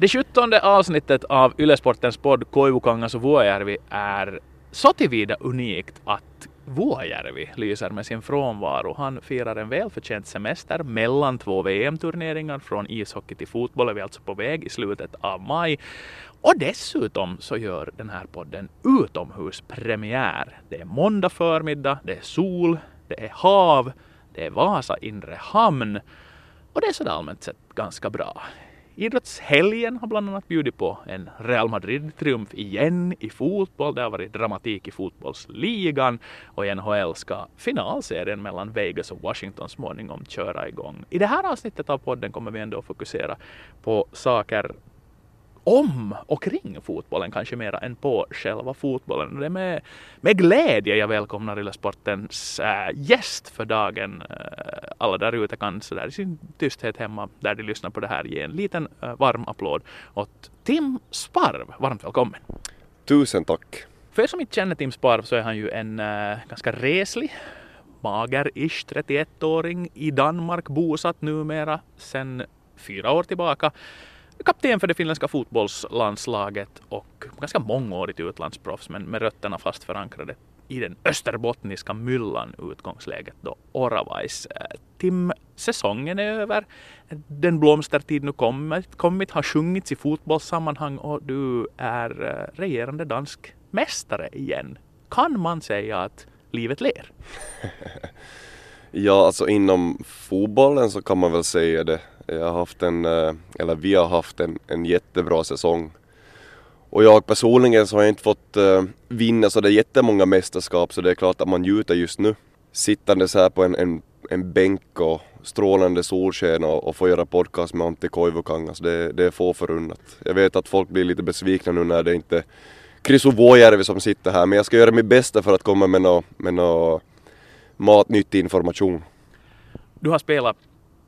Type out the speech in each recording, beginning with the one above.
Det sjuttonde avsnittet av Ylesportens podd Koivukangas och Vuojärvi är så tillvida unikt att Vuojärvi lyser med sin frånvaro. Han firar en välförtjänt semester mellan två VM-turneringar. Från ishockey till fotboll är vi alltså på väg i slutet av maj. Och dessutom så gör den här podden utomhuspremiär. Det är måndag förmiddag, det är sol, det är hav, det är Vasa inre hamn och det är sådär allmänt sett ganska bra. Idrottshelgen har bland annat bjudit på en Real Madrid-triumf igen i fotboll. Det har varit dramatik i fotbollsligan och i NHL ska finalserien mellan Vegas och Washington småningom köra igång. I det här avsnittet av podden kommer vi ändå fokusera på saker om och kring fotbollen kanske mera än på själva fotbollen. Det är med, med glädje jag välkomnar Yle Sportens äh, gäst för dagen. Äh, alla där ute kan sådär i sin tysthet hemma där de lyssnar på det här ge en liten äh, varm applåd åt Tim Sparv. Varmt välkommen! Tusen tack! För er som inte känner Tim Sparv så är han ju en ganska reslig mager-ish 31-åring i Danmark bosatt numera sedan fyra år tillbaka kapten för det finländska fotbollslandslaget och ganska mångårigt utlandsproffs men med rötterna fast förankrade i den österbottniska myllan utgångsläget då Oravais. Tim, säsongen är över. Den blomstertid nu kommit, kommit har sjungits i fotbollssammanhang och du är eh, regerande dansk mästare igen. Kan man säga att livet ler? ja, alltså inom fotbollen så kan man väl säga det. Jag har haft en, eh, eller vi har haft en, en jättebra säsong. Och jag personligen så har jag inte fått eh, vinna så det är jättemånga mästerskap så det är klart att man njuter just nu. Sittande så här på en, en, en bänk och strålande solsken och, och få göra podcast med Antti Koivukangas, det, det är få förunnat. Jag vet att folk blir lite besvikna nu när det inte är Krisu Vuojärvi som sitter här men jag ska göra mitt bästa för att komma med någon med nå matnyttig information. Du har spelat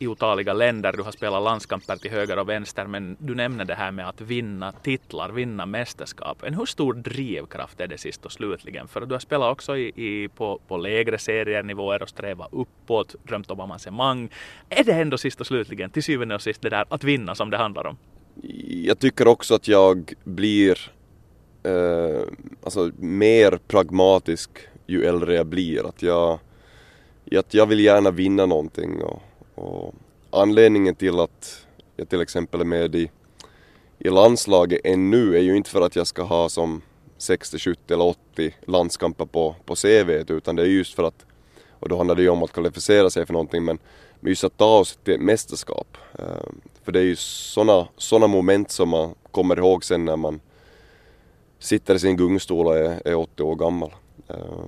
otaliga länder, du har spelat landskamper till höger och vänster, men du nämner det här med att vinna titlar, vinna mästerskap. En hur stor drivkraft är det sist och slutligen? För du har spelat också i, i, på, på lägre serienivåer och strävat uppåt, drömt om avancemang. Är det ändå sist och slutligen, till syvende och sist, det där att vinna som det handlar om? Jag tycker också att jag blir eh, alltså mer pragmatisk ju äldre jag blir. Att jag, att jag vill gärna vinna någonting och och anledningen till att jag till exempel är med i, i landslaget ännu är ju inte för att jag ska ha som 60, 70 eller 80 landskamper på, på CV utan det är just för att, och då handlar det ju om att kvalificera sig för någonting men just att ta oss till ett mästerskap. Eh, för det är ju sådana såna moment som man kommer ihåg sen när man sitter i sin gungstol och är, är 80 år gammal. Eh,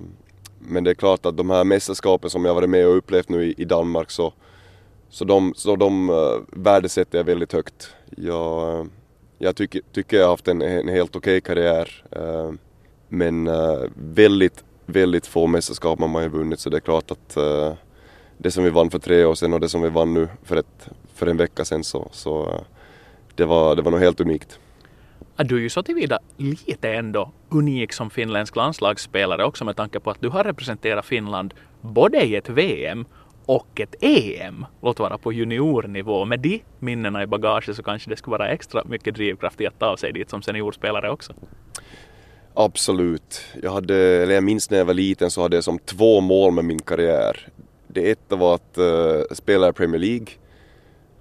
men det är klart att de här mästerskapen som jag varit med och upplevt nu i, i Danmark så så de, så de eh, värdesätter jag väldigt högt. Jag, eh, jag tycker, tycker jag har haft en, en helt okej okay karriär. Eh, men väldigt, väldigt få mästerskap har man ju vunnit så det är klart att det som vi vann för tre år sedan och det som vi vann nu för, ett, för en vecka sedan så, så det, var, det var nog helt unikt. Du är ju så tillvida lite ändå unik som finländsk landslagsspelare också med tanke på att du har representerat Finland både i ett VM och ett EM, låt vara på juniornivå. Med de minnena i bagaget så kanske det skulle vara extra mycket drivkraft i att ta sig dit som seniorspelare också. Absolut. Jag, hade, eller jag minns när jag var liten så hade jag som två mål med min karriär. Det ena var att uh, spela i Premier League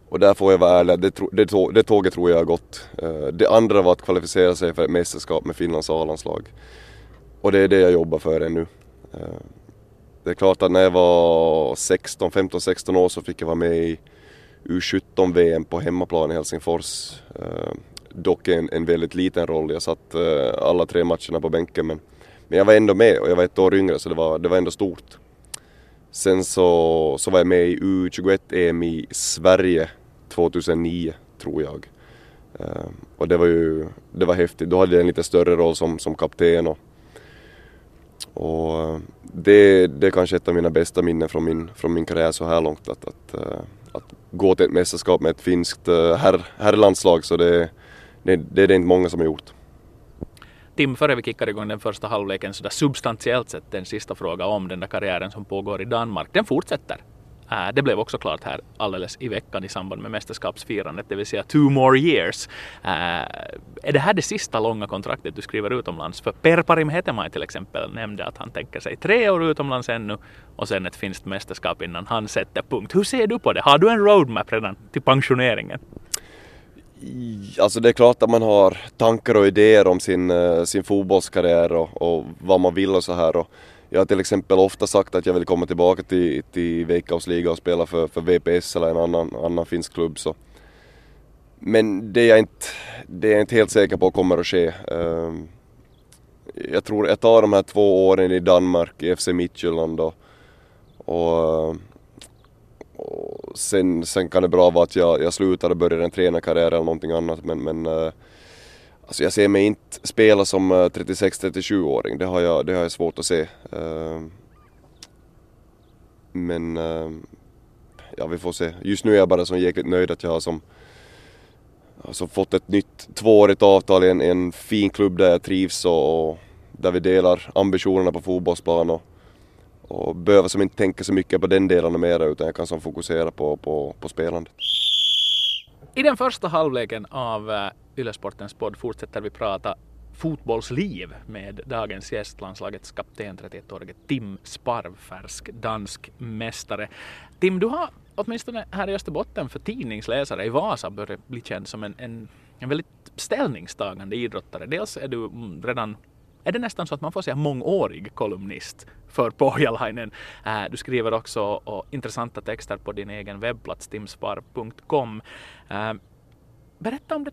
och där får jag vara ärlig, det, det, det tåget tror jag har gått. Uh, det andra var att kvalificera sig för ett mästerskap med Finlands A-landslag. Och det är det jag jobbar för ännu. Uh, det är klart att när jag var 16, 15, 16 år så fick jag vara med i U17-VM på hemmaplan i Helsingfors. Eh, dock en, en väldigt liten roll, jag satt eh, alla tre matcherna på bänken men, men jag var ändå med och jag var ett år yngre så det var, det var ändå stort. Sen så, så var jag med i U21-EM i Sverige 2009 tror jag. Eh, och det var ju det var häftigt. Då hade jag en lite större roll som, som kapten och, och eh, det, det är kanske ett av mina bästa minnen från min, från min karriär så här långt. Att, att, eh, att gå till ett mästerskap med ett finskt eh, herr, herrlandslag så det, det, det är det inte många som har gjort. Tim, före vi kickar igång den första halvleken så där substantiellt sett en sista fråga om den där karriären som pågår i Danmark. Den fortsätter. Äh, det blev också klart här alldeles i veckan i samband med mästerskapsfirandet, det vill säga two more years. Äh, är det här det sista långa kontraktet du skriver utomlands? För Per-Parim till exempel nämnde att han tänker sig tre år utomlands ännu och sen ett finskt mästerskap innan han sätter punkt. Hur ser du på det? Har du en roadmap redan till pensioneringen? Alltså det är klart att man har tankar och idéer om sin, eh, sin fotbollskarriär och, och vad man vill och så här. Och jag har till exempel ofta sagt att jag vill komma tillbaka till, till Veikkausliga och spela för, för VPS eller en annan, annan finsk klubb. Så. Men det är, jag inte, det är jag inte helt säker på kommer att ske. Ehm, jag tror jag tar de här två åren i Danmark i FC Midtjylland och, och, och sen, sen kan det bra vara att jag, jag slutar och börjar en tränarkarriär eller någonting annat men, men eh, Alltså jag ser mig inte spela som eh, 36-37-åring, det, har jag, det har jag svårt att se. Eh, men eh, ja, vi får se. Just nu är jag bara så jäkligt nöjd att jag har som alltså fått ett nytt tvåårigt avtal i en, en fin klubb där jag trivs och, och där vi delar ambitionerna på fotbollsplanen och, och behöver som inte tänka så mycket på den delen mera utan jag kan som fokusera på, på, på spelandet. I den första halvleken av Ylesportens podd fortsätter vi prata fotbollsliv med dagens gäst, landslagets kapten, 31-årige Tim Sparvfärsk, dansk mästare. Tim, du har åtminstone här i Österbotten för tidningsläsare i Vasa börjat bli känd som en, en, en väldigt ställningstagande idrottare. Dels är du redan är det nästan så att man får säga mångårig kolumnist för Pohjalainen. Äh, du skriver också intressanta texter på din egen webbplats timspar.com. Äh, berätta om det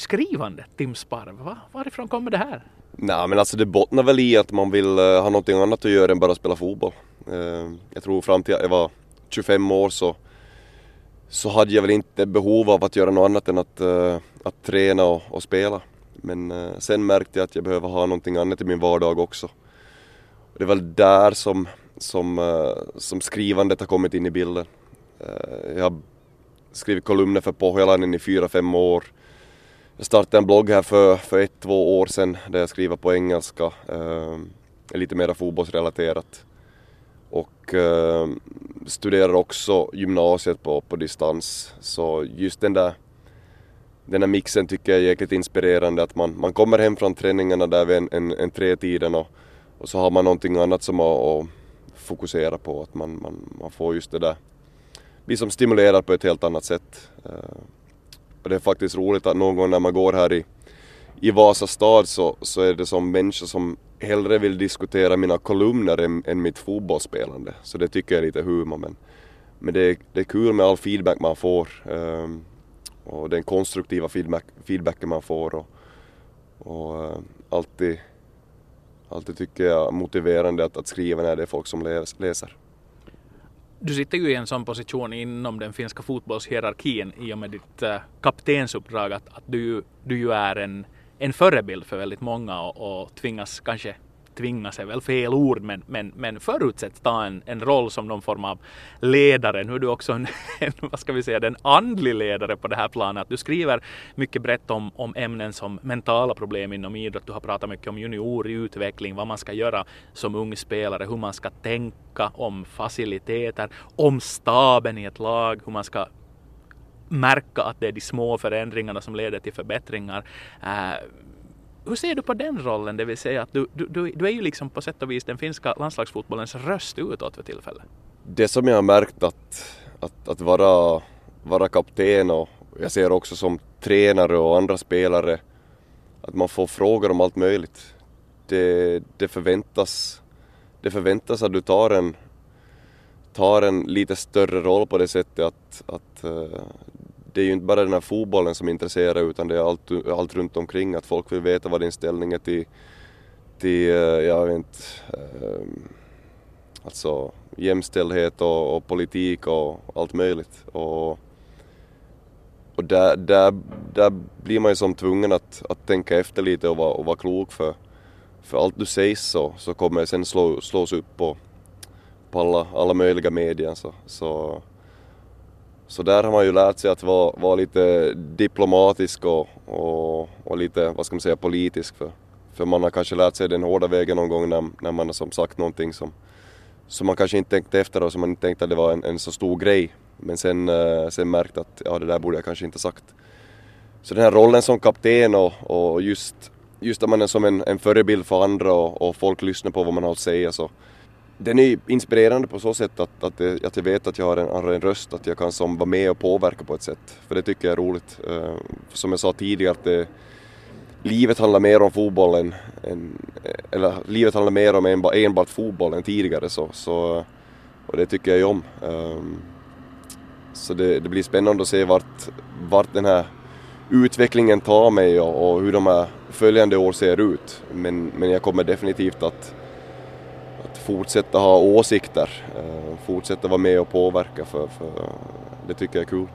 skrivande Tim Sparv. Va? Varifrån kommer det här? Nej men alltså det bottnar väl i att man vill eh, ha någonting annat att göra än bara spela fotboll. Eh, jag tror fram till jag var 25 år så, så hade jag väl inte behov av att göra något annat än att, eh, att träna och, och spela. Men sen märkte jag att jag behöver ha någonting annat i min vardag också. Det är väl där som, som, som skrivandet har kommit in i bilden. jag har skrivit kolumner för Pohjalainen i fyra fem år. Jag startade en blogg här för, för ett, två år sedan där jag skriver på engelska. Eh, lite mer fotbollsrelaterat. Och eh, studerar också gymnasiet på, på distans. Så just den där, den där mixen tycker jag är jäkligt inspirerande. Att man, man kommer hem från träningarna där vid en, en, en tretiden och, och så har man någonting annat som att, att fokusera på. Att man, man, man får just det där, blir som stimulerad på ett helt annat sätt. Eh, och det är faktiskt roligt att någon gång när man går här i, i Vasa stad så, så är det som människor som hellre vill diskutera mina kolumner än, än mitt fotbollsspelande. Så det tycker jag är lite humor men, men det, är, det är kul med all feedback man får. Um, och den konstruktiva feedback, feedbacken man får och, och uh, alltid, alltid tycker jag motiverande att, att skriva när det är folk som läser du sitter ju i en sån position inom den finska fotbollshierarkin i och med ditt äh, kaptensuppdrag att, att du, du ju är en, en förebild för väldigt många och, och tvingas kanske tvingas är väl fel ord, men, men, men förutsätts ta en, en roll som någon form av ledare. Nu är du också en, en, vad ska vi säga, en andlig ledare på det här planet. Du skriver mycket brett om, om ämnen som mentala problem inom idrott. Du har pratat mycket om juniorutveckling, vad man ska göra som ung spelare, hur man ska tänka om faciliteter, om staben i ett lag, hur man ska märka att det är de små förändringarna som leder till förbättringar. Uh, hur ser du på den rollen, det vill säga att du, du, du, är ju liksom på sätt och vis den finska landslagsfotbollens röst utåt för tillfället? Det som jag har märkt att, att, att vara, vara kapten och jag ser också som tränare och andra spelare att man får frågor om allt möjligt. Det, det, förväntas, det förväntas att du tar en, tar en lite större roll på det sättet att, att eh, det är ju inte bara den här fotbollen som intresserar utan det är allt, allt runt omkring att folk vill veta vad din ställning är till, till eh, jag vet inte, eh, alltså jämställdhet och, och, politik och allt möjligt. Och, och där, där, där blir man ju som tvungen att, att tänka efter lite och vara, och vara klok för, för allt du säger så, så kommer sen slå, slås upp på, på alla, alla möjliga medier. Så, så så där har man ju lärt sig att vara, vara lite diplomatisk och, och, och, lite, vad ska man säga, politisk. För, för man har kanske lärt sig den hårda vägen någon gång när, när man har som sagt någonting som, som man kanske inte tänkte efter och som man inte tänkte att det var en, en så stor grej. Men sen, eh, sen märkt att ja, det där borde jag kanske inte sagt. Så den här rollen som kapten och, och just, just att man är som en, en förebild för andra och, och folk lyssnar på vad man har att säga så den är inspirerande på så sätt att, att, det, att jag vet att jag har en, har en röst, att jag kan som vara med och påverka på ett sätt. För det tycker jag är roligt. Uh, som jag sa tidigare, att det, livet handlar mer om fotbollen, än, eller livet handlar mer om enbart, enbart fotboll än tidigare så, så, och det tycker jag ju om. Um, så det, det, blir spännande att se vart, vart den här utvecklingen tar mig och, och hur de här följande år ser ut. Men, men jag kommer definitivt att fortsätta ha åsikter, eh, fortsätta vara med och påverka för, för det tycker jag är kul.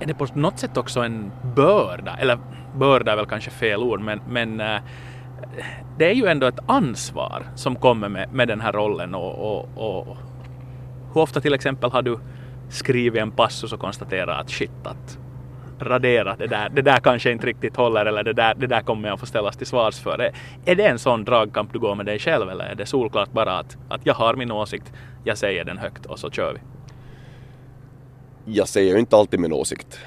Är det på något sätt också en börda, eller börda är väl kanske fel ord, men, men eh, det är ju ändå ett ansvar som kommer med, med den här rollen och, och, och hur ofta till exempel har du skrivit en passus och konstaterat att shit, att radera det där, det där kanske inte riktigt håller eller det där, det där kommer jag få ställas till svars för. Är, är det en sån dragkamp du går med dig själv eller är det solklart bara att, att jag har min åsikt, jag säger den högt och så kör vi? Jag säger ju inte alltid min åsikt.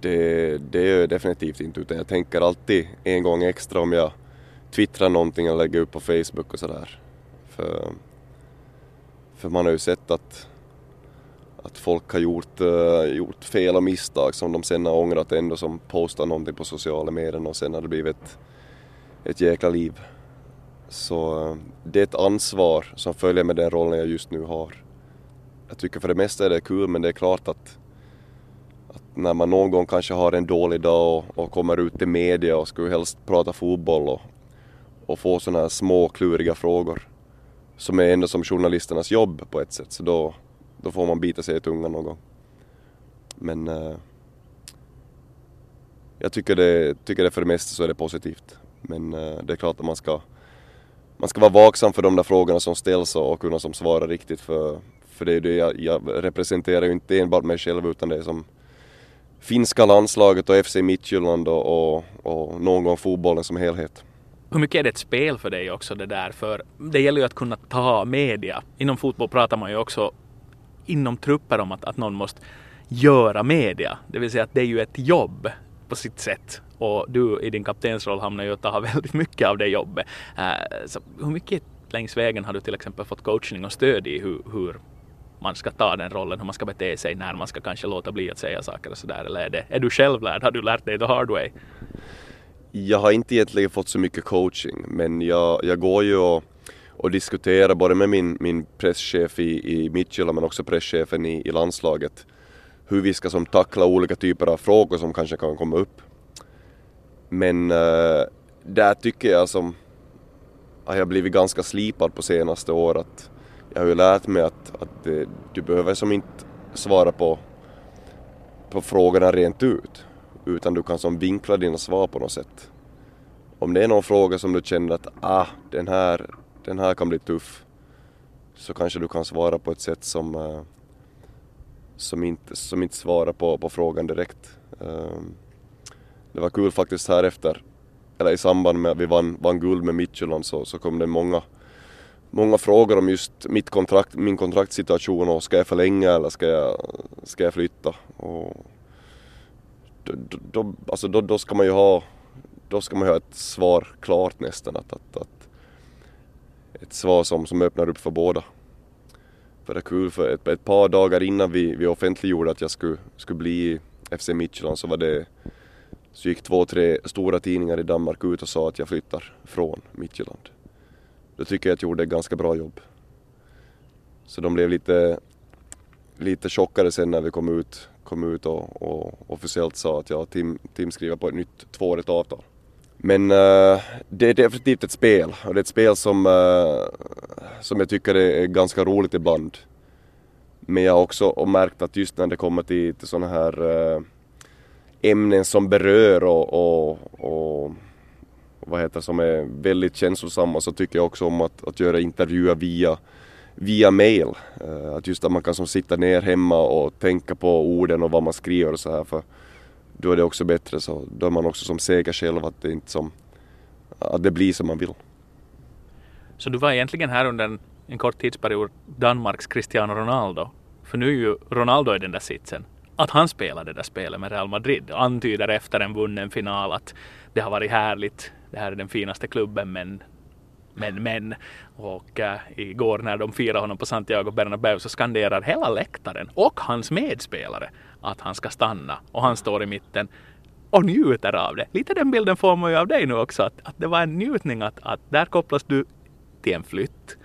Det, det gör jag definitivt inte utan jag tänker alltid en gång extra om jag twittrar någonting eller lägger upp på Facebook och sådär. För, för man har ju sett att att folk har gjort, uh, gjort fel och misstag som de sen har ångrat ändå som postar någonting på sociala medier och sen har det blivit ett, ett jäkla liv. Så uh, det är ett ansvar som följer med den rollen jag just nu har. Jag tycker för det mesta är det kul men det är klart att, att när man någon gång kanske har en dålig dag och, och kommer ut till media och skulle helst prata fotboll och, och få sådana här små kluriga frågor som är ändå som journalisternas jobb på ett sätt så då, då får man bita sig i tungan någon gång. Men eh, jag tycker det, tycker det för det mesta så är det positivt. Men eh, det är klart att man ska, man ska vara vaksam för de där frågorna som ställs och, och kunna som svara riktigt för, för det är det jag, jag representerar ju inte enbart mig själv utan det är som finska landslaget och FC Midtjylland och, och, och någon gång fotbollen som helhet. Hur mycket är det ett spel för dig också det där? För det gäller ju att kunna ta media. Inom fotboll pratar man ju också inom trupper om att, att någon måste göra media. Det vill säga att det är ju ett jobb på sitt sätt. Och du i din kaptensroll hamnar ju att ta väldigt mycket av det jobbet. Uh, så hur mycket längs vägen har du till exempel fått coachning och stöd i hur, hur man ska ta den rollen, hur man ska bete sig, när man ska kanske låta bli att säga saker och sådär? Eller är, det, är du självlärd? Har du lärt dig the hard way? Jag har inte egentligen fått så mycket coaching, men jag, jag går ju och och diskutera både med min, min presschef i, i Midtjylland men också presschefen i, i landslaget hur vi ska som tackla olika typer av frågor som kanske kan komma upp. Men äh, där tycker jag som att jag blivit ganska slipad på senaste året. Jag har ju lärt mig att, att det, du behöver som inte svara på, på frågorna rent ut utan du kan som vinkla dina svar på något sätt. Om det är någon fråga som du känner att ah, den här den här kan bli tuff så kanske du kan svara på ett sätt som, eh, som, inte, som inte svarar på, på frågan direkt. Ehm, det var kul faktiskt här efter, eller i samband med att vi vann, vann guld med Midtjylland så, så kom det många, många frågor om just mitt kontrakt, min kontraktsituation och ska jag förlänga eller ska jag, ska jag flytta? Och då, då, alltså då, då ska man ju ha då ska man ha ett svar klart nästan att, att, att ett svar som, som öppnar upp för båda. För det är kul, för ett, ett par dagar innan vi, vi offentliggjorde att jag skulle, skulle bli FC Midtjylland så var det så gick två, tre stora tidningar i Danmark ut och sa att jag flyttar från Midtjylland. Då tycker jag att jag gjorde ett ganska bra jobb. Så de blev lite, lite chockade sen när vi kom ut, kom ut och, och officiellt sa att jag och Tim, Tim skriver på ett nytt tvåårigt avtal. Men uh, det är definitivt ett spel och det är ett spel som, uh, som jag tycker är ganska roligt ibland. Men jag har också märkt att just när det kommer till, till sådana här uh, ämnen som berör och, och, och, vad heter som är väldigt känslosamma så tycker jag också om att, att göra intervjuer via, via mail. att just att man kan som sitta ner hemma och tänka på orden och vad man skriver och så här. För, då är det också bättre så då är man också som säker själv att det inte som att det blir som man vill. Så du var egentligen här under en en kort tidsperiod Danmarks Cristiano Ronaldo. För nu är ju Ronaldo i den där sitsen. Att han spelar det där spelet med Real Madrid antyder efter en vunnen final att det har varit härligt. Det här är den finaste klubben men men, men. Och äh, igår när de firade honom på Santiago Bernabéu så skanderar hela läktaren och hans medspelare att han ska stanna och han står i mitten och njuter av det. Lite den bilden får man ju av dig nu också, att, att det var en njutning att, att där kopplas du till en flytt.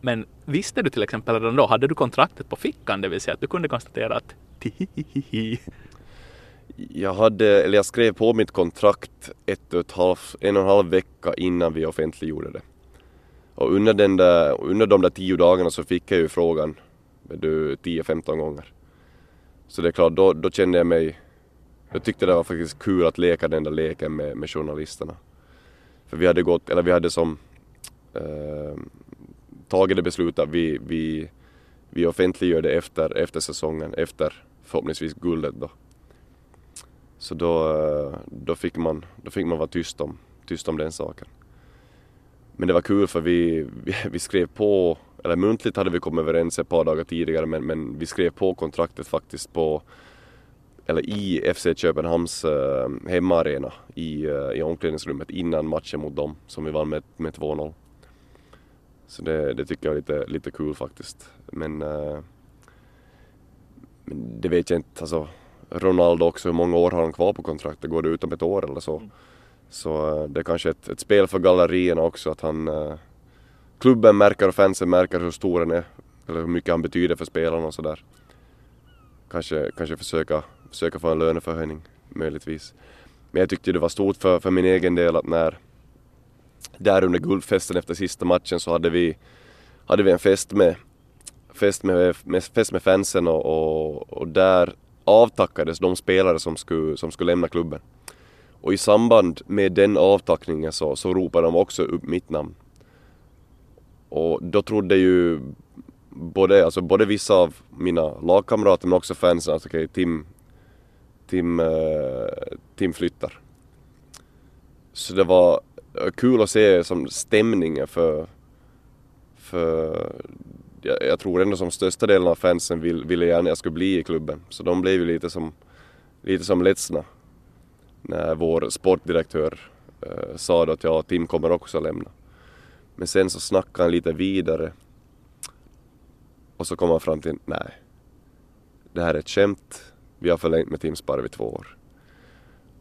Men visste du till exempel redan då, hade du kontraktet på fickan, det vill säga att du kunde konstatera att tihihihi. Jag, hade, eller jag skrev på mitt kontrakt ett och ett halv, en och en halv vecka innan vi offentliggjorde det. Och under, den där, under de där tio dagarna så fick jag ju frågan 10-15 gånger. Så det är klart, då, då kände jag mig... Jag tyckte det var faktiskt kul att leka den där leken med, med journalisterna. För vi hade gått, eller vi hade som eh, tagit det beslutet att vi, vi, vi offentliggör det efter, efter säsongen, efter förhoppningsvis guldet då. Så då, eh, då, fick man, då fick man vara tyst om, tyst om den saken. Men det var kul för vi, vi, vi, skrev på, eller muntligt hade vi kommit överens ett par dagar tidigare men, men vi skrev på kontraktet faktiskt på, eller i FC Köpenhamns äh, hemmaarena i, äh, i omklädningsrummet innan matchen mot dem som vi vann med, med 2-0. Så det, det, tycker jag är lite, lite kul faktiskt. Men, äh, men det vet jag inte, alltså Ronaldo också, hur många år har han kvar på kontraktet? Går det ut om ett år eller så? Mm. Så eh, det är kanske ett, ett spel för gallerierna också att han eh, klubben märker och fansen märker hur stor han är eller hur mycket han betyder för spelarna och sådär. Kanske, kanske försöka, försöka få en löneförhöjning möjligtvis. Men jag tyckte det var stort för, för min egen del att när där under guldfesten efter sista matchen så hade vi, hade vi en fest med, fest med, med, fest med fansen och, och, och där avtackades de spelare som skulle, som skulle lämna klubben. Och i samband med den avtackningen så, så ropade de också upp mitt namn. Och då trodde ju både, alltså både vissa av mina lagkamrater men också fansen att okej, okay, Tim, Tim, uh, Tim flyttar. Så det var eh, kul att se som stämningen för, för jag, jag tror ändå som största delen av fansen vill, ville gärna jag skulle bli i klubben. Så de blev ju lite som, lite som ledsna när vår sportdirektör eh, sa då att ja, Tim kommer också att lämna. Men sen så snackade han lite vidare och så kom han fram till nej, det här är ett skämt, vi har förlängt med Tim Sparv i två år.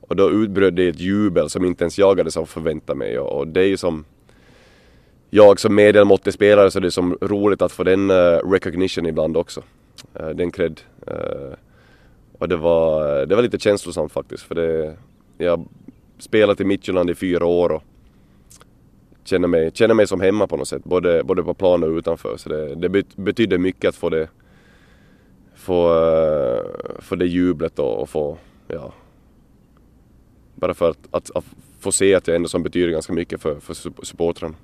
Och då utbröt det ett jubel som inte ens jag hade förväntat mig och, och det är ju som jag som medelmåttig spelare så det är som roligt att få den uh, recognition ibland också. Uh, den cred. Uh, och det var, det var lite känslosamt faktiskt för det, jag har spelat i Midtjylland i fyra år och känner mig, känner mig som hemma på något sätt, både, både på plan och utanför. Så det, det betydde mycket att få det, få, eh, få det jublet och, och få, ja, bara för att, att, att, få se att jag ändå som betyder ganska mycket för, för supportrarna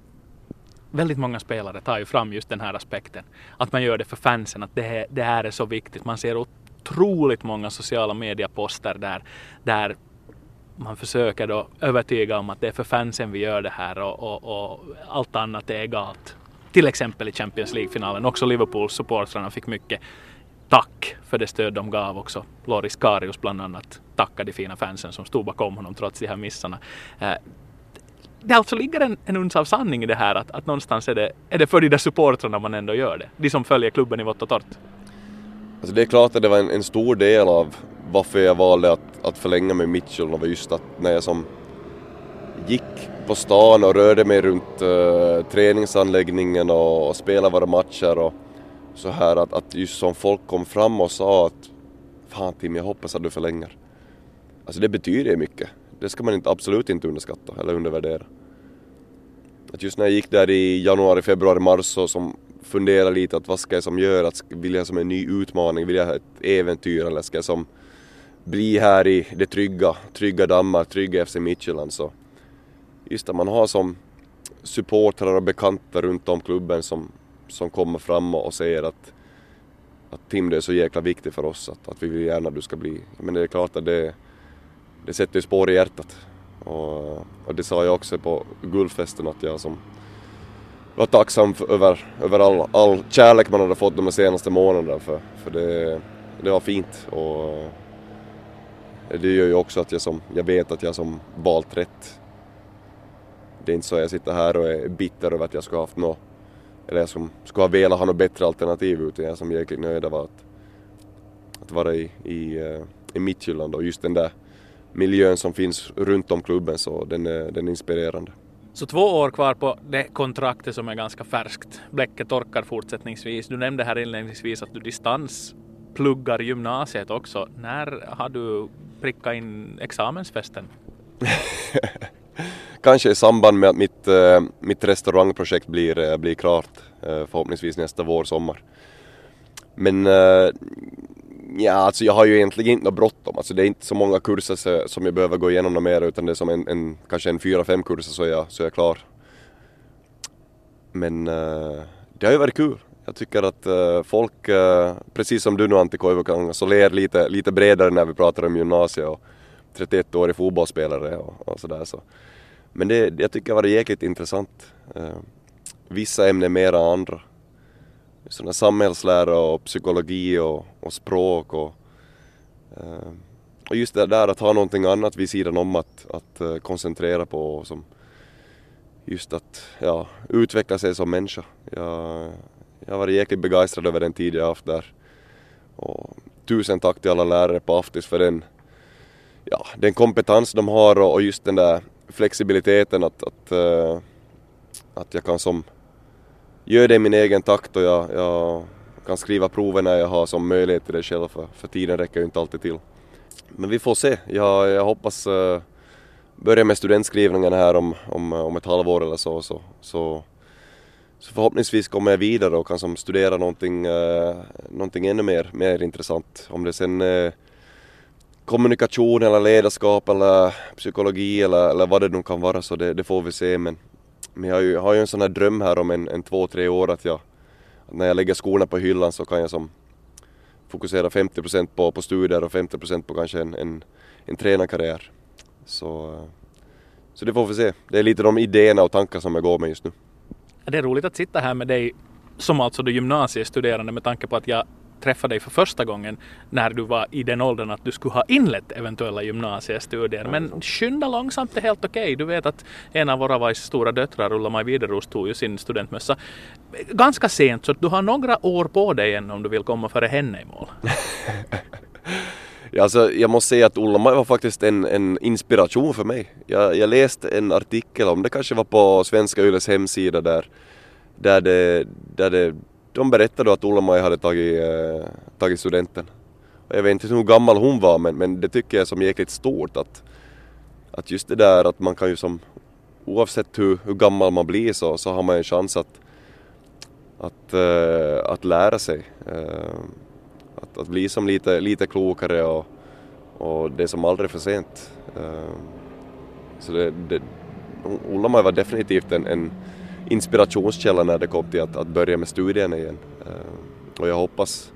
väldigt många spelare tar ju fram just den här aspekten. Att man gör det för fansen, att det, det här är så viktigt. Man ser otroligt många sociala medieposter där, där man försöker då övertyga om att det är för fansen vi gör det här och, och, och allt annat är egalt. Till exempel i Champions League-finalen. Också Liverpools supportrarna fick mycket tack för det stöd de gav också. Loris Karius bland annat tackade de fina fansen som stod bakom honom trots de här missarna. Eh, det alltså ligger en, en uns av sanning i det här att, att någonstans är det, är det för de där supportrarna man ändå gör det. De som följer klubben i vått och torrt. Alltså det är klart att det var en, en stor del av varför jag valde att, att förlänga med Mitchell var just att när jag som gick på stan och rörde mig runt uh, träningsanläggningen och, och spelade våra matcher och så här att, att just som folk kom fram och sa att Fan Tim, jag hoppas att du förlänger. Alltså det betyder mycket. Det ska man inte, absolut inte underskatta eller undervärdera. Att just när jag gick där i januari, februari, mars så som funderade lite att vad ska jag som göra? vill jag som en ny utmaning, vill jag ha ett äventyr eller ska jag som bli här i det trygga, trygga dammar, trygga FC Midtjylland så just att man har som supportrar och bekanta runt om klubben som, som kommer fram och säger att, att Tim det är så jäkla viktig för oss att, att vi vill gärna att du ska bli. Men det är klart att det, det sätter ju spår i hjärtat. Och, och det sa jag också på guldfesten att jag som var tacksam för, över, över all, all kärlek man hade fått de senaste månaderna för, för det, det var fint och det gör ju också att jag, som, jag vet att jag som valt rätt. Det är inte så att jag sitter här och är bitter över att jag skulle ha haft något, eller jag som skulle ha velat ha något bättre alternativ utan jag är som jäkligt nöjd av att, att vara i, i, eh, i Midtjylland och just den där miljön som finns runt om klubben så den är, den är inspirerande. Så två år kvar på det kontraktet som är ganska färskt. Bläcket torkar fortsättningsvis. Du nämnde här inledningsvis att du distanspluggar gymnasiet också. När har du pricka in examensfesten? Kanske i samband med att mitt, eh, mitt restaurangprojekt blir, eh, blir klart eh, förhoppningsvis nästa vår, sommar. Men Ja, alltså jag har ju egentligen inte något bråttom. Alltså det är inte så många kurser som jag behöver gå igenom mer utan det är som en, en kanske en fyra, fem kurser så är jag, så är jag klar. Men det har ju varit kul. Jag tycker att eh, folk, eh, precis som du nu Antti Koivukanga, så ler lite, lite bredare när vi pratar om gymnasiet och 31-årig fotbollsspelare och, och sådär. Så. Men det, jag tycker det har varit jäkligt intressant. Eh, vissa ämnen mer än andra sådana samhällslära och psykologi och, och språk och, och just det där att ha någonting annat vid sidan om att, att koncentrera på och som just att ja, utveckla sig som människa. Jag, jag har varit jäkligt begeistrad över den tid jag haft där. Och tusen tack till alla lärare på Aftis för den, ja, den kompetens de har och, och just den där flexibiliteten att, att, uh, att jag kan som göra det i min egen takt och jag, jag kan skriva proven när jag har som möjlighet till det själv för, för tiden räcker ju inte alltid till. Men vi får se. Jag, jag hoppas uh, börja med studentskrivningen här om, om, om ett halvår eller så, så, så, så förhoppningsvis kommer jag vidare och kan som studera någonting, eh, någonting ännu mer, mer intressant. Om det sen eh, kommunikation eller ledarskap eller psykologi eller, eller vad det nu kan vara så det, det får vi se men men jag har ju, har ju en sån här dröm här om en, en två, tre år att jag att när jag lägger skorna på hyllan så kan jag som fokusera 50% på, på studier och 50% på kanske en, en, en tränarkarriär. Så, eh, så det får vi se. Det är lite de idéerna och tankar som jag går med just nu. Det är roligt att sitta här med dig som alltså du gymnasiestuderande med tanke på att jag träffade dig för första gången när du var i den åldern att du skulle ha inlett eventuella gymnasiestudier. Men skynda långsamt är helt okej. Okay. Du vet att en av våra stora döttrar, Ulla-Maj Wideros, tog ju sin studentmössa ganska sent så du har några år på dig än om du vill komma före henne i mål. Alltså, jag måste säga att Ulla-Maj var faktiskt en, en inspiration för mig. Jag, jag läste en artikel om det kanske var på Svenska Yles hemsida där, där, det, där det de berättade att Ulla-Maj hade tagit, eh, tagit studenten. Jag vet inte hur gammal hon var men, men det tycker jag är som jäkligt stort att, att just det där att man kan ju som oavsett hur, hur gammal man blir så, så har man en chans att, att, eh, att lära sig. Eh, att, att bli som lite, lite klokare och, och det är som aldrig för sent. Ehm, så det, det, Ulla-Maj var definitivt en, en inspirationskälla när det kom till att, att börja med studierna igen. Ehm, och jag hoppas,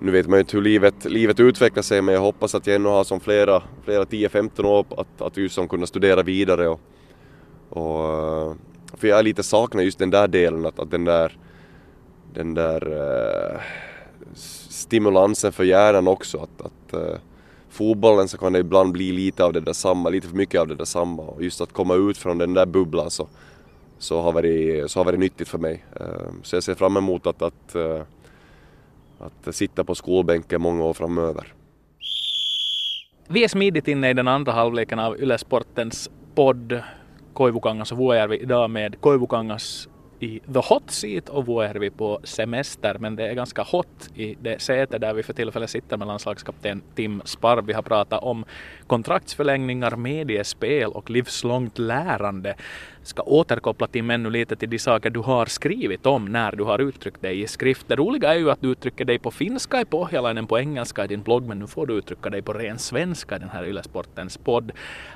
nu vet man ju inte hur livet, livet utvecklar sig, men jag hoppas att jag ännu har som flera, flera 10-15 år att, att just som kunna studera vidare och, och eh, för jag är lite saknar just den där delen, att, att den där, den där uh, stimulansen för hjärnan också, att, att eh, fotbollen så kan det ibland bli lite av det där samma, lite för mycket av det där samma och just att komma ut från den där bubblan så, så har varit, så har varit nyttigt för mig. Uh, så jag ser fram emot att, att, uh, att sitta på skolbänken många år framöver. Vi är smidigt inne i den andra halvleken av Yle Sportens podd Koivukangas och Vuojärvi idag med Koivukangas i the hot seat och var är vi på semester. Men det är ganska hot i det säte där vi för tillfället sitter med landslagskapten Tim Sparv. Vi har pratat om kontraktsförlängningar, mediespel och livslångt lärande ska återkoppla till ännu lite till de saker du har skrivit om när du har uttryckt dig i skrift. Det roliga är ju att du uttrycker dig på finska i Pohjalainen, på engelska i din blogg, men nu får du uttrycka dig på ren svenska i den här Ylesportens podd.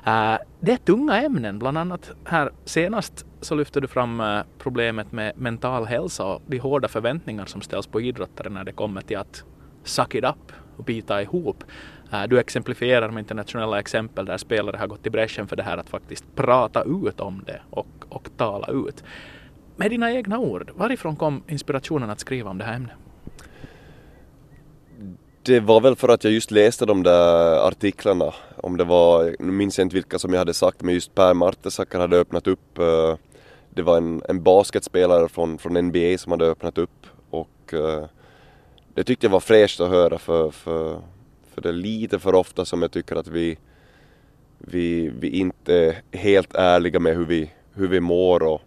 Uh, det är tunga ämnen, bland annat här senast så lyfter du fram eh, problemet med mental hälsa och de hårda förväntningar som ställs på idrottare när det kommer till att suck it up och bita ihop. Eh, du exemplifierar med internationella exempel där spelare har gått i bräschen för det här att faktiskt prata ut om det och, och tala ut. med dina egna ord, varifrån kom inspirationen att skriva om det här ämnet? Det var väl för att jag just läste de där artiklarna. Om det var, nu minns jag inte vilka som jag hade sagt, men just Per Martesacker hade öppnat upp. Eh, det var en, en basketspelare från, från NBA som hade öppnat upp och eh, det tyckte jag var fräscht att höra för, för, för det är lite för ofta som jag tycker att vi, vi, vi inte är helt ärliga med hur vi, hur vi mår och,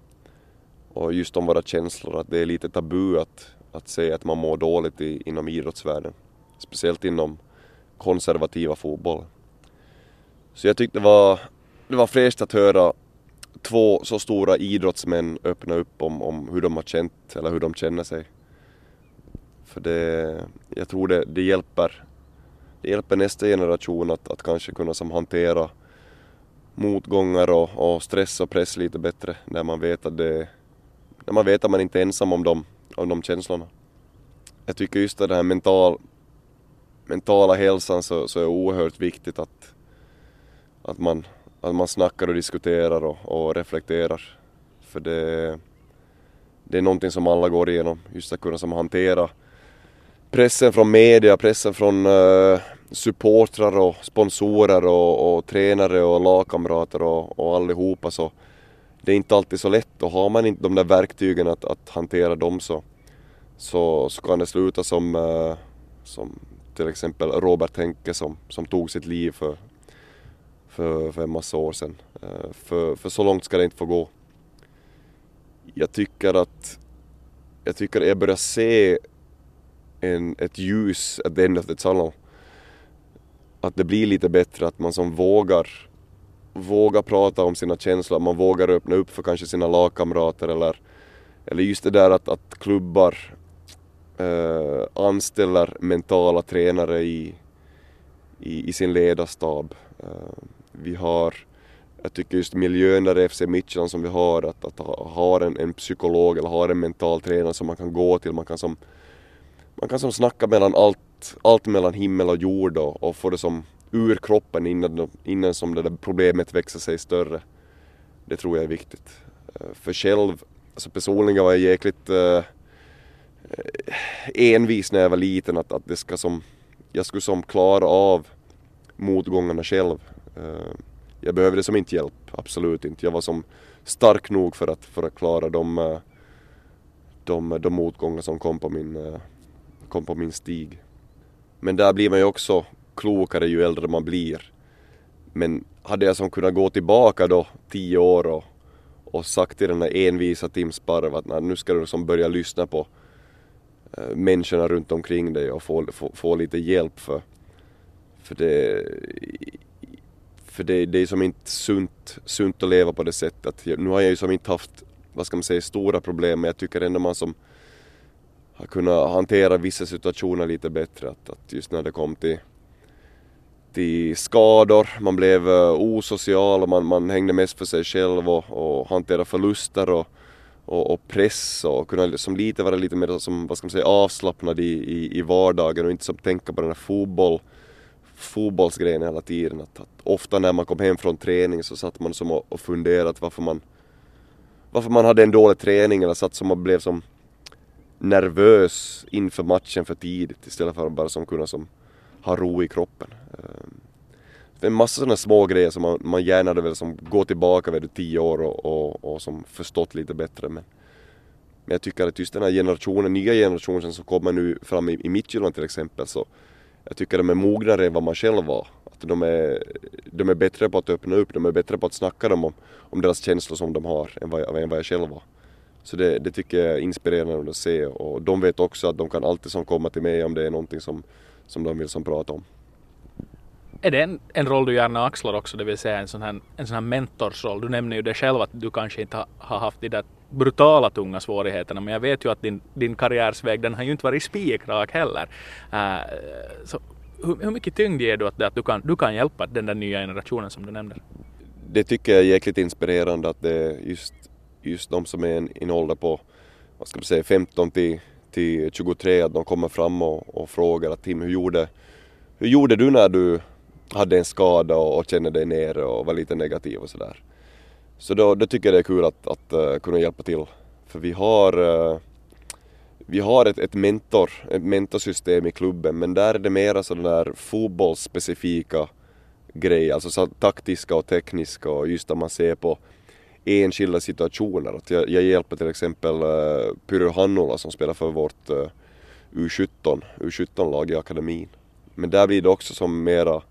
och just om våra känslor, att det är lite tabu att, att säga att man mår dåligt i, inom idrottsvärlden. Speciellt inom konservativa fotboll. Så jag tyckte det var, det var fräscht att höra två så stora idrottsmän öppna upp om, om hur de har känt eller hur de känner sig. För det, jag tror det, det hjälper, det hjälper nästa generation att, att kanske kunna som hantera motgångar och, och stress och press lite bättre när man vet att det, när man vet att man inte är ensam om de, om de känslorna. Jag tycker just att den här mental, mentala hälsan så, så är oerhört viktigt att, att, man, att man snackar och diskuterar och, och reflekterar. För det, det är någonting som alla går igenom, just att kunna som hantera pressen från media, pressen från uh, supportrar och sponsorer och, och tränare och lagkamrater och, och allihopa så det är inte alltid så lätt och har man inte de där verktygen att, att hantera dem så, så, så kan det sluta som, uh, som till exempel Robert Henke som, som tog sitt liv för, för, för en massa år sedan. Uh, för, för så långt ska det inte få gå. Jag tycker att jag tycker jag börjar se en, ett ljus at the end of the tunnel. Att det blir lite bättre, att man som vågar vågar prata om sina känslor, man vågar öppna upp för kanske sina lagkamrater eller, eller just det där att, att klubbar äh, anställer mentala tränare i, i, i sin ledarstab. Äh, vi har, jag tycker just miljön där FC Midtjylland som vi har, att, att ha, ha en, en psykolog eller ha en mental tränare som man kan gå till, man kan som man kan som snacka mellan allt, allt mellan himmel och jord och, och få det som ur kroppen innan, innan som det där problemet växer sig större. Det tror jag är viktigt. Eh, för själv, alltså personligen var jag jäkligt eh, envis när jag var liten att, att det ska som, jag skulle som klara av motgångarna själv. Eh, jag behövde som inte hjälp, absolut inte. Jag var som stark nog för att, för att klara de, eh, de, de motgångar som kom på min, eh, kom på min stig. Men där blir man ju också klokare ju äldre man blir. Men hade jag som kunnat gå tillbaka då tio år och, och sagt till den där envisa Tim Sparv att nu ska du som börja lyssna på äh, människorna runt omkring dig och få, få, få lite hjälp för, för det för det, det är som inte sunt, sunt att leva på det sättet. Nu har jag ju som inte haft, vad ska man säga, stora problem men jag tycker ändå man som har kunnat hantera vissa situationer lite bättre. Att, att just när det kom till, till skador, man blev eh, osocial och man, man hängde mest för sig själv och, och hanterade förluster och, och, och, press och kunna liksom lite vara lite mer som, vad ska man säga, avslappnad i, i, i vardagen och inte som tänka på den här fotboll, fotbollsgrejen hela tiden. Att, att, ofta när man kom hem från träning så satt man som och, och funderade varför man varför man hade en dålig träning eller satt som och blev som nervös inför matchen för tidigt istället för att bara som kunna som ha ro i kroppen. Ehm, det är en massa sådana små grejer som man, man gärna hade velat som gå tillbaka vid tio år och, och, och som förstått lite bättre. Men, men jag tycker att just den här generationen, nya generationen som kommer nu fram i, i Midtjylland till exempel så jag tycker de är mognare än vad man själv var. Att de, är, de är bättre på att öppna upp, de är bättre på att snacka om, om deras känslor som de har än vad jag, än vad jag själv var. Så det, det, tycker jag är inspirerande att se och de vet också att de kan alltid som komma till mig om det är någonting som, som de vill som prata om. Är det en, en roll du gärna axlar också, det vill säga en sån här, en sån här mentorsroll? Du nämner ju det själv att du kanske inte har, har haft de där brutala tunga svårigheterna men jag vet ju att din, din karriärsväg den har ju inte varit spikrak heller. Uh, så hur, hur, mycket tyngd ger du det att du kan, du kan hjälpa den där nya generationen som du nämnde? Det tycker jag är jäkligt inspirerande att det just just de som är i en, ålder på, vad ska man säga, 15 till, till 23, att de kommer fram och, och frågar att Tim, hur gjorde, hur gjorde du när du hade en skada och, och kände dig nere och var lite negativ och sådär. Så då, då tycker jag det är kul att, att uh, kunna hjälpa till. För vi har uh, vi har ett, ett, mentor, ett mentorsystem i klubben men där är det mera sådana där fotbollsspecifika grejer, alltså så taktiska och tekniska och just att man ser på enskilda situationer. Att jag, jag hjälper till exempel uh, Pyry Hannula som spelar för vårt uh, U17, U17-lag i akademin. Men där blir det också som mera,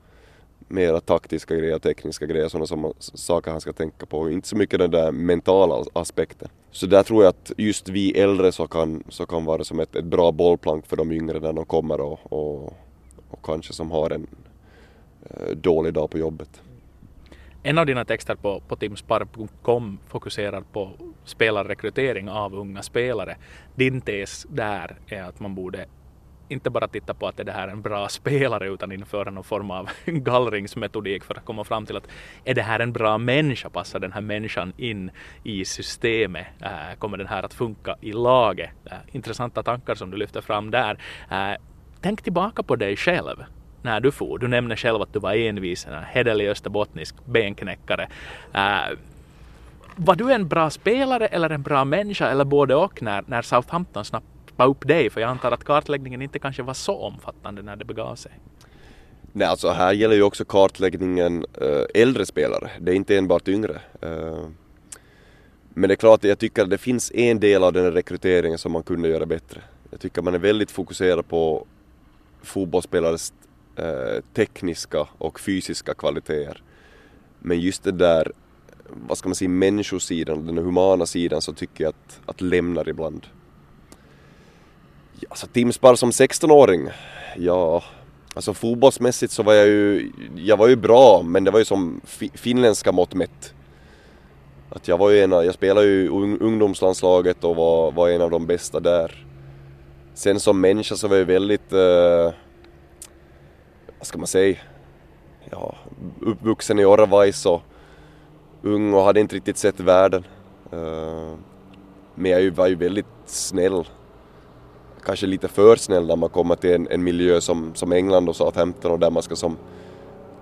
mera taktiska grejer, tekniska grejer, sådana som, saker han ska tänka på. Inte så mycket den där mentala aspekten. Så där tror jag att just vi äldre så kan, så kan vara som ett, ett bra bollplank för de yngre när de kommer och, och, och kanske som har en eh, dålig dag på jobbet. En av dina texter på, på timspar.com fokuserar på spelarrekrytering av unga spelare. Din tes där är att man borde inte bara titta på att är det här en bra spelare utan införa någon form av gallringsmetodik för att komma fram till att är det här en bra människa, passar den här människan in i systemet, äh, kommer den här att funka i laget? Äh, intressanta tankar som du lyfter fram där. Äh, tänk tillbaka på dig själv när du for. Du nämner själv att du var envis, en hederlig österbottnisk benknäckare. Uh, var du en bra spelare eller en bra människa eller både och när, när Southampton snappade upp dig? För jag antar att kartläggningen inte kanske var så omfattande när det begav sig. Nej, alltså här gäller ju också kartläggningen äh, äldre spelare. Det är inte enbart yngre. Äh, men det är klart, jag tycker att det finns en del av den här rekryteringen som man kunde göra bättre. Jag tycker man är väldigt fokuserad på fotbollsspelares Eh, tekniska och fysiska kvaliteter. Men just det där vad ska man säga, människosidan, den humana sidan så tycker jag att, att lämnar ibland. Ja, alltså Timspar som 16-åring, ja, alltså fotbollsmässigt så var jag ju, jag var ju bra men det var ju som finländska mått mätt. Att jag var ju en av, jag spelade ju ungdomslandslaget och var, var en av de bästa där. Sen som människa så var jag väldigt, eh, vad ska man säga, ja, uppvuxen i Oravais och ung och hade inte riktigt sett världen. Eh, men jag var ju väldigt snäll. Kanske lite för snäll när man kommer till en, en miljö som, som England och Southampton och där man ska som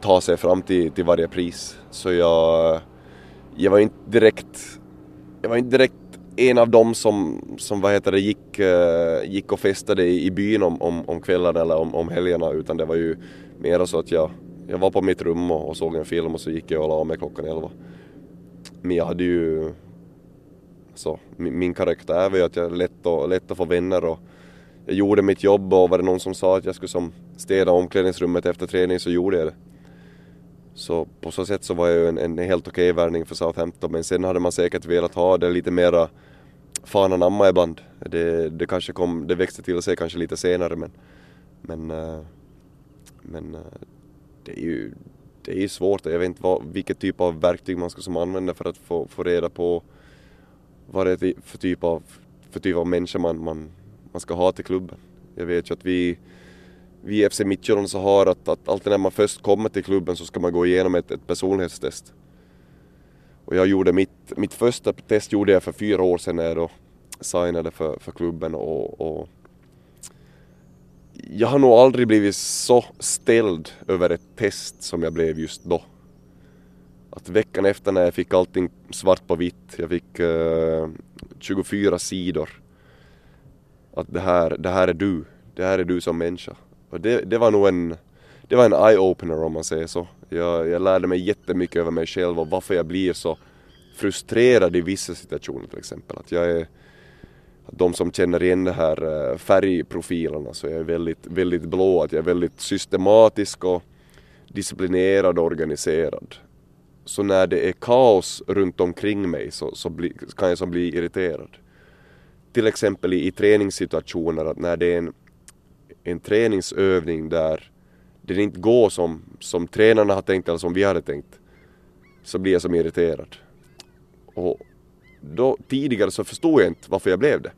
ta sig fram till, till varje pris. Så jag, jag var inte direkt, jag var inte direkt en av dem som, som vad heter det, gick, eh, gick och festade i, i byn om, om, om kvällarna eller om, om helgerna utan det var ju Mera så att jag, jag var på mitt rum och, och såg en film och så gick jag och la mig klockan elva. Men jag hade ju... Så, min, min karaktär var ju att jag lätt lätt att få vänner och jag gjorde mitt jobb och var det någon som sa att jag skulle som städa omklädningsrummet efter träning så gjorde jag det. Så på så sätt så var jag ju en, en helt okej okay värvning för Southampton men sen hade man säkert velat ha det lite mera fan anamma ibland. Det, det kanske kom, det växte till sig kanske lite senare men men, eh, men eh, det är ju det är ju svårt. Jag vet inte vad, vilket typ av verktyg man ska som använda för att få, få reda på vad det är för typ av, för typ av människa man, man, man ska ha till klubben. Jag vet ju att vi, vi i FC Midtjylland så har att, att alltid när man först kommer till klubben så ska man gå igenom ett, ett personlighetstest. Och jag gjorde mitt, mitt första test gjorde jag för fyra år sedan när jag då signade för, för klubben och, och jag har nog aldrig blivit så ställd över ett test som jag blev just då. Att veckan efter när jag fick allting svart på vitt, jag fick eh, uh, 24 sidor. Att det här, det här är du, det här är du som människa. Och det, det var nog en, det var en eye-opener om man säger så. Jag, jag lärde mig jättemycket över mig själv och varför jag blir så frustrerad i vissa situationer till exempel. Att jag är de som känner igen de här eh, färgprofilerna så jag är väldigt, väldigt blå, att jag är väldigt systematisk och disciplinerad och organiserad. Så när det är kaos runt omkring mig så, så bli, kan jag som bli irriterad. Till exempel i, i träningssituationer, att när det är en, en träningsövning där det inte går som, som tränarna har tänkt eller som vi hade tänkt, så blir jag som irriterad. Och då, tidigare så förstod jag inte varför jag blev det.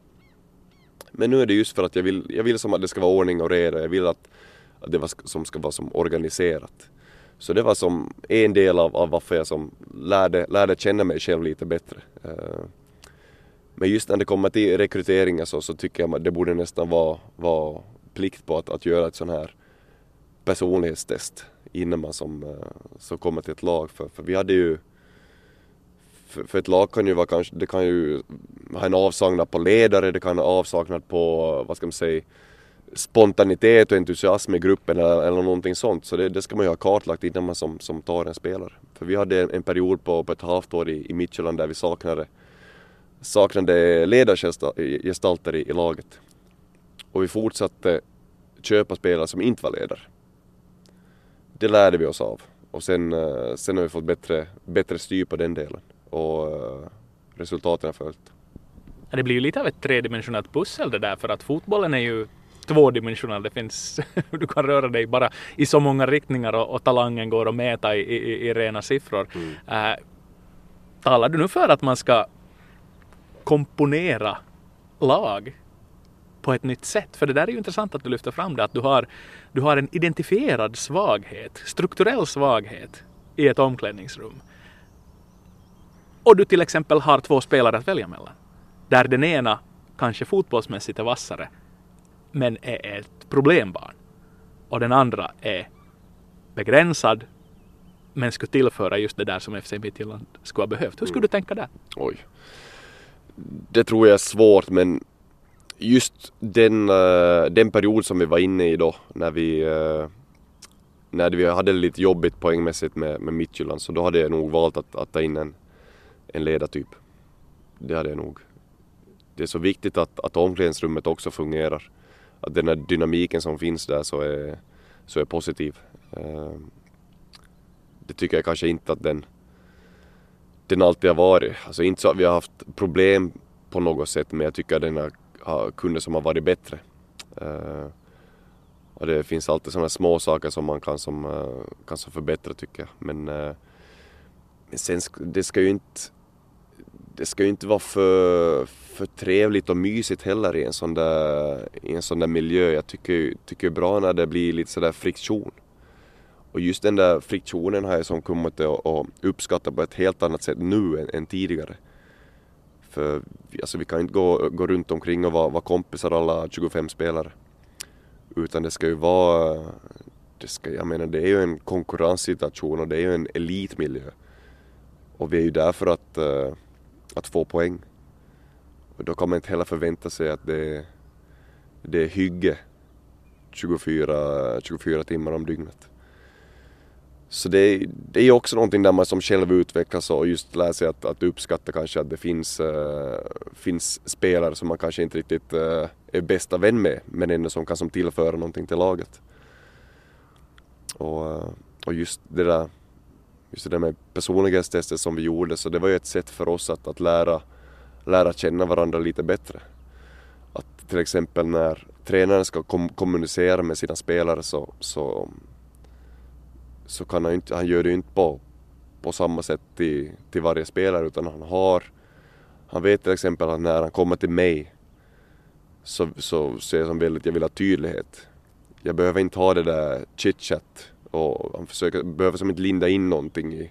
Men nu är det just för att jag vill, jag vill som att det ska vara ordning och reda, jag vill att, att det var, som ska vara som organiserat. Så det var som en del av, av varför jag som lärde, lärde känna mig själv lite bättre. Eh, men just när det kommer till rekryteringar så, så tycker jag att det borde nästan vara, vara plikt på att, att göra ett sånt här personlighetstest innan man som, eh, som kommer till ett lag. För, för vi hade ju för, för ett lag kan ju vara kanske, det kan ju ha en avsaknad på ledare, det kan ha avsaknad på, vad ska man säga, spontanitet och entusiasm i gruppen eller, eller någonting sånt. Så det, det, ska man ju ha kartlagt innan man som, som tar en spelare. För vi hade en, en period på, på ett halvt år i, i Midtjylland där vi saknade, saknade ledargestalter i, i laget. Och vi fortsatte köpa spelare som inte var ledare. Det lärde vi oss av. Och sen, eh, sen har vi fått bättre, bättre styr på den delen. Och eh, resultaten har följt. Det blir ju lite av ett tredimensionellt pussel det där för att fotbollen är ju tvådimensionell. Det finns, du kan röra dig bara i så många riktningar och, och talangen går att mäta i, i, i rena siffror. Mm. Äh, talar du nu för att man ska komponera lag på ett nytt sätt? För det där är ju intressant att du lyfter fram det, att du har, du har en identifierad svaghet, strukturell svaghet i ett omklädningsrum. Och du till exempel har två spelare att välja mellan. Där den ena kanske fotbollsmässigt är vassare men är ett problembarn. Och den andra är begränsad men skulle tillföra just det där som FC Midtjylland skulle ha behövt. Hur skulle mm. du tänka där? Oj. Det tror jag är svårt men just den, uh, den period som vi var inne i då när vi, uh, när vi hade det lite jobbigt poängmässigt med, med Midtjylland så då hade jag nog valt att, att ta in en, en ledartyp. Det hade jag nog. Det är så viktigt att, att omklädningsrummet också fungerar att den här dynamiken som finns där så är, så är positiv. Eh, det tycker jag kanske inte att den, den alltid har varit. Alltså inte så att vi har haft problem på något sätt men jag tycker att den har, kunnat kunder som har varit bättre. Eh, och det finns alltid sådana små saker som man kan som, eh, kan som förbättra tycker jag. Men, men sen det ska ju inte det ska ju inte vara för, för trevligt och mysigt heller i en sån där, i en sån där miljö. Jag tycker, tycker det är bra när det blir lite sådär friktion. Och just den där friktionen har jag som kommit att uppskatta på ett helt annat sätt nu än, än tidigare. För alltså, vi kan inte gå, gå runt omkring och vara, vara kompisar alla 25 spelare. Utan det ska ju vara, det ska, jag menar det är ju en konkurrenssituation och det är ju en elitmiljö. Och vi är ju där för att, uh, att få poäng. Och då kan man inte heller förvänta sig att det, det är hygge 24, 24 timmar om dygnet. Så det, det är också någonting där man som själv utvecklas och just lär sig att, att uppskatta kanske att det finns, äh, finns spelare som man kanske inte riktigt äh, är bästa vän med men ändå som kan som tillföra någonting till laget. Och, eh, och just det där just det där med personlighetstestet som vi gjorde så det var ju ett sätt för oss att, att lära, lära känna varandra lite bättre. Att till exempel när tränaren ska kom kommunicera med sina spelare så, så, så kan han inte, han gör det ju inte på, på samma sätt till, till varje spelare utan han har, han vet till exempel att när han kommer till mig så, så ser jag som väldigt, jag vill ha tydlighet. Jag behöver inte ha det där chitchat och han försöker, behöver som inte linda in någonting i,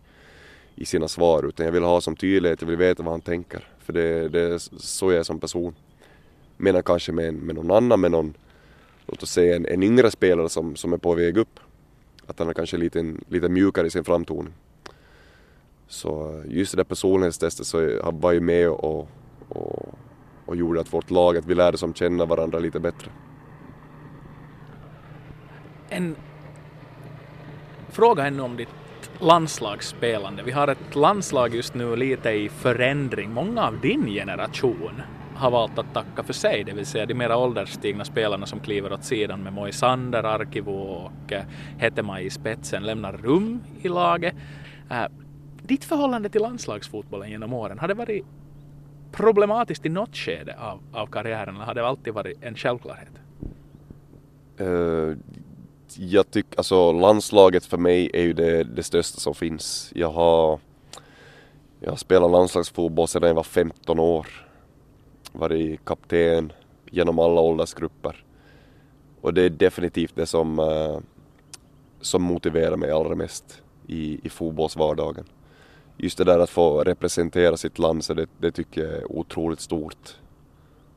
i sina svar utan jag vill ha som tydlighet, jag vill veta vad han tänker. För det, det är så jag är som person. Medan kanske med, med någon annan, med någon, låt oss säga en, en yngre spelare som, som är på väg upp. Att han är kanske lite, lite mjukare i sin framtoning. Så just det där personlighetstestet så var ju med och, och, och gjorde att vårt lag, att vi lärde som känna varandra lite bättre. En fråga ännu om ditt landslagsspelande. Vi har ett landslag just nu lite i förändring. Många av din generation har valt att tacka för sig, det vill säga de mera ålderstigna spelarna som kliver åt sidan med Moisander, Arkivo och eh, Hetema i spetsen lämnar rum i laget. Eh, ditt förhållande till landslagsfotbollen genom åren, har det varit problematiskt i något skede av, av karriären eller har det alltid varit en självklarhet? Uh, jag tycker, alltså landslaget för mig är ju det, det största som finns. Jag har, jag har spelat landslagsfotboll sedan jag var 15 år. Varit kapten genom alla åldersgrupper. Och det är definitivt det som, uh, som motiverar mig allra mest i, i fotbollsvardagen. Just det där att få representera sitt land, så det, det tycker jag är otroligt stort.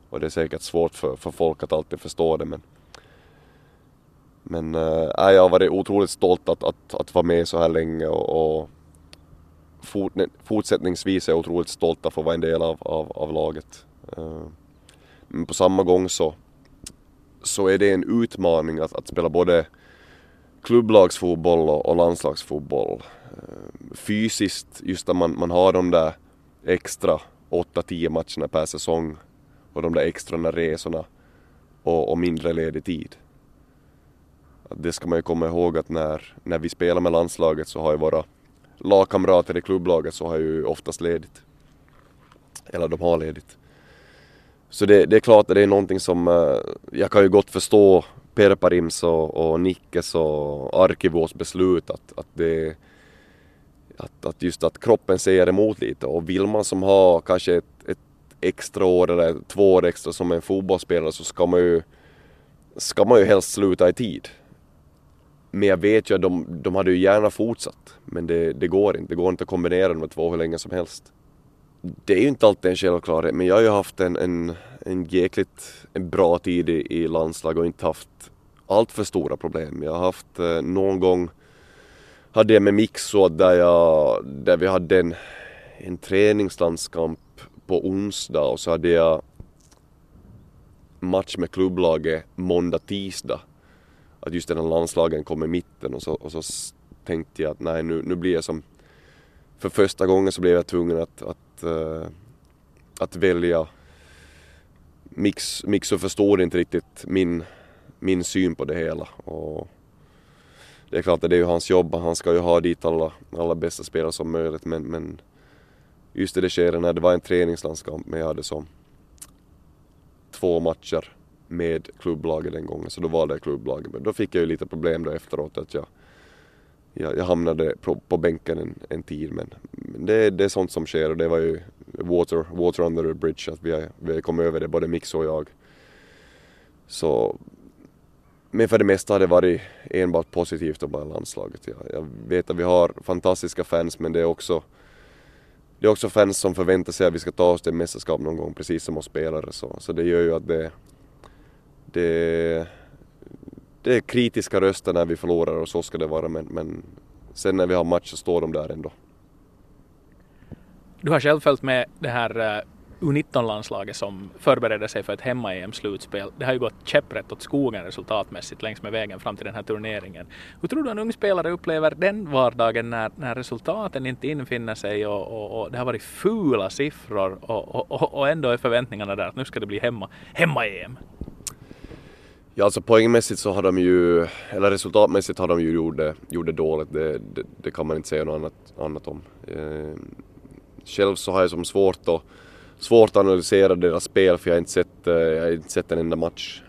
Och det är säkert svårt för, för folk att alltid förstå det men men äh, jag har varit otroligt stolt att, att, att vara med så här länge och, och fort, fortsättningsvis är jag otroligt stolt att få vara en del av, av, av laget. Äh, men på samma gång så, så är det en utmaning att, att spela både klubblagsfotboll och, och landslagsfotboll. Äh, fysiskt, just att man, man har de där extra 8-10 matcherna per säsong och de där extra resorna och, och mindre ledig tid. Det ska man ju komma ihåg att när, när vi spelar med landslaget så har ju våra lagkamrater i klubblaget så har ju oftast ledigt. Eller de har ledigt. Så det, det är klart att det är någonting som eh, jag kan ju gott förstå Perparims och, och Nickes och Arkivås beslut att, att det att, att just att kroppen säger emot lite och vill man som har kanske ett, ett extra år eller två år extra som en fotbollsspelare så ska man ju ska man ju helst sluta i tid. Men jag vet ju att de, de hade ju gärna fortsatt. Men det, det går inte. Det går inte att kombinera de två hur länge som helst. Det är ju inte alltid en självklarhet men jag har ju haft en, en, en jäkligt en bra tid i, i landslag och inte haft allt för stora problem. Jag har haft eh, någon gång hade jag med Mixo där, jag, där vi hade en, en träningslandskamp på onsdag och så hade jag match med klubblaget måndag, tisdag. Att just den här landslagen kom i mitten och så, och så tänkte jag att nej nu, nu blir jag som... För första gången så blev jag tvungen att, att, uh, att välja Mix, Mixo förstår inte riktigt min, min syn på det hela. Och det är klart att det är ju hans jobb, han ska ju ha dit alla, alla bästa spelare som möjligt men, men just i det skedet när det var en träningslandskamp men jag hade som två matcher med klubblaget den gången så då var det klubblaget men då fick jag ju lite problem då efteråt att jag jag, jag hamnade på, på bänken en, en tid men, men det, det är sånt som sker och det var ju water, water under the bridge att vi har, vi kom kommit över det både Mix och jag. Så men för det mesta har det varit enbart positivt att vara landslaget. Jag, jag vet att vi har fantastiska fans men det är också det är också fans som förväntar sig att vi ska ta oss till mästerskap någon gång precis som oss spelare så, så det gör ju att det, det, det är kritiska röster när vi förlorar och så ska det vara men, men sen när vi har match så står de där ändå. Du har själv följt med det här eh, U19-landslaget som förberedde sig för ett hemma-EM-slutspel. Det har ju gått käpprätt åt skogen resultatmässigt längs med vägen fram till den här turneringen. Hur tror du en ung spelare upplever den vardagen när, när resultaten inte infinner sig och, och, och det har varit fula siffror och, och, och ändå är förväntningarna där att nu ska det bli hemma, hemma-EM? Ja, alltså poängmässigt så har de ju, eller resultatmässigt har de ju gjort det, gjort det dåligt, det, det, det kan man inte säga något annat, annat om. Eh, själv så har jag som svårt att svårt att analysera deras spel för jag har inte sett, eh, jag har inte sett en enda match.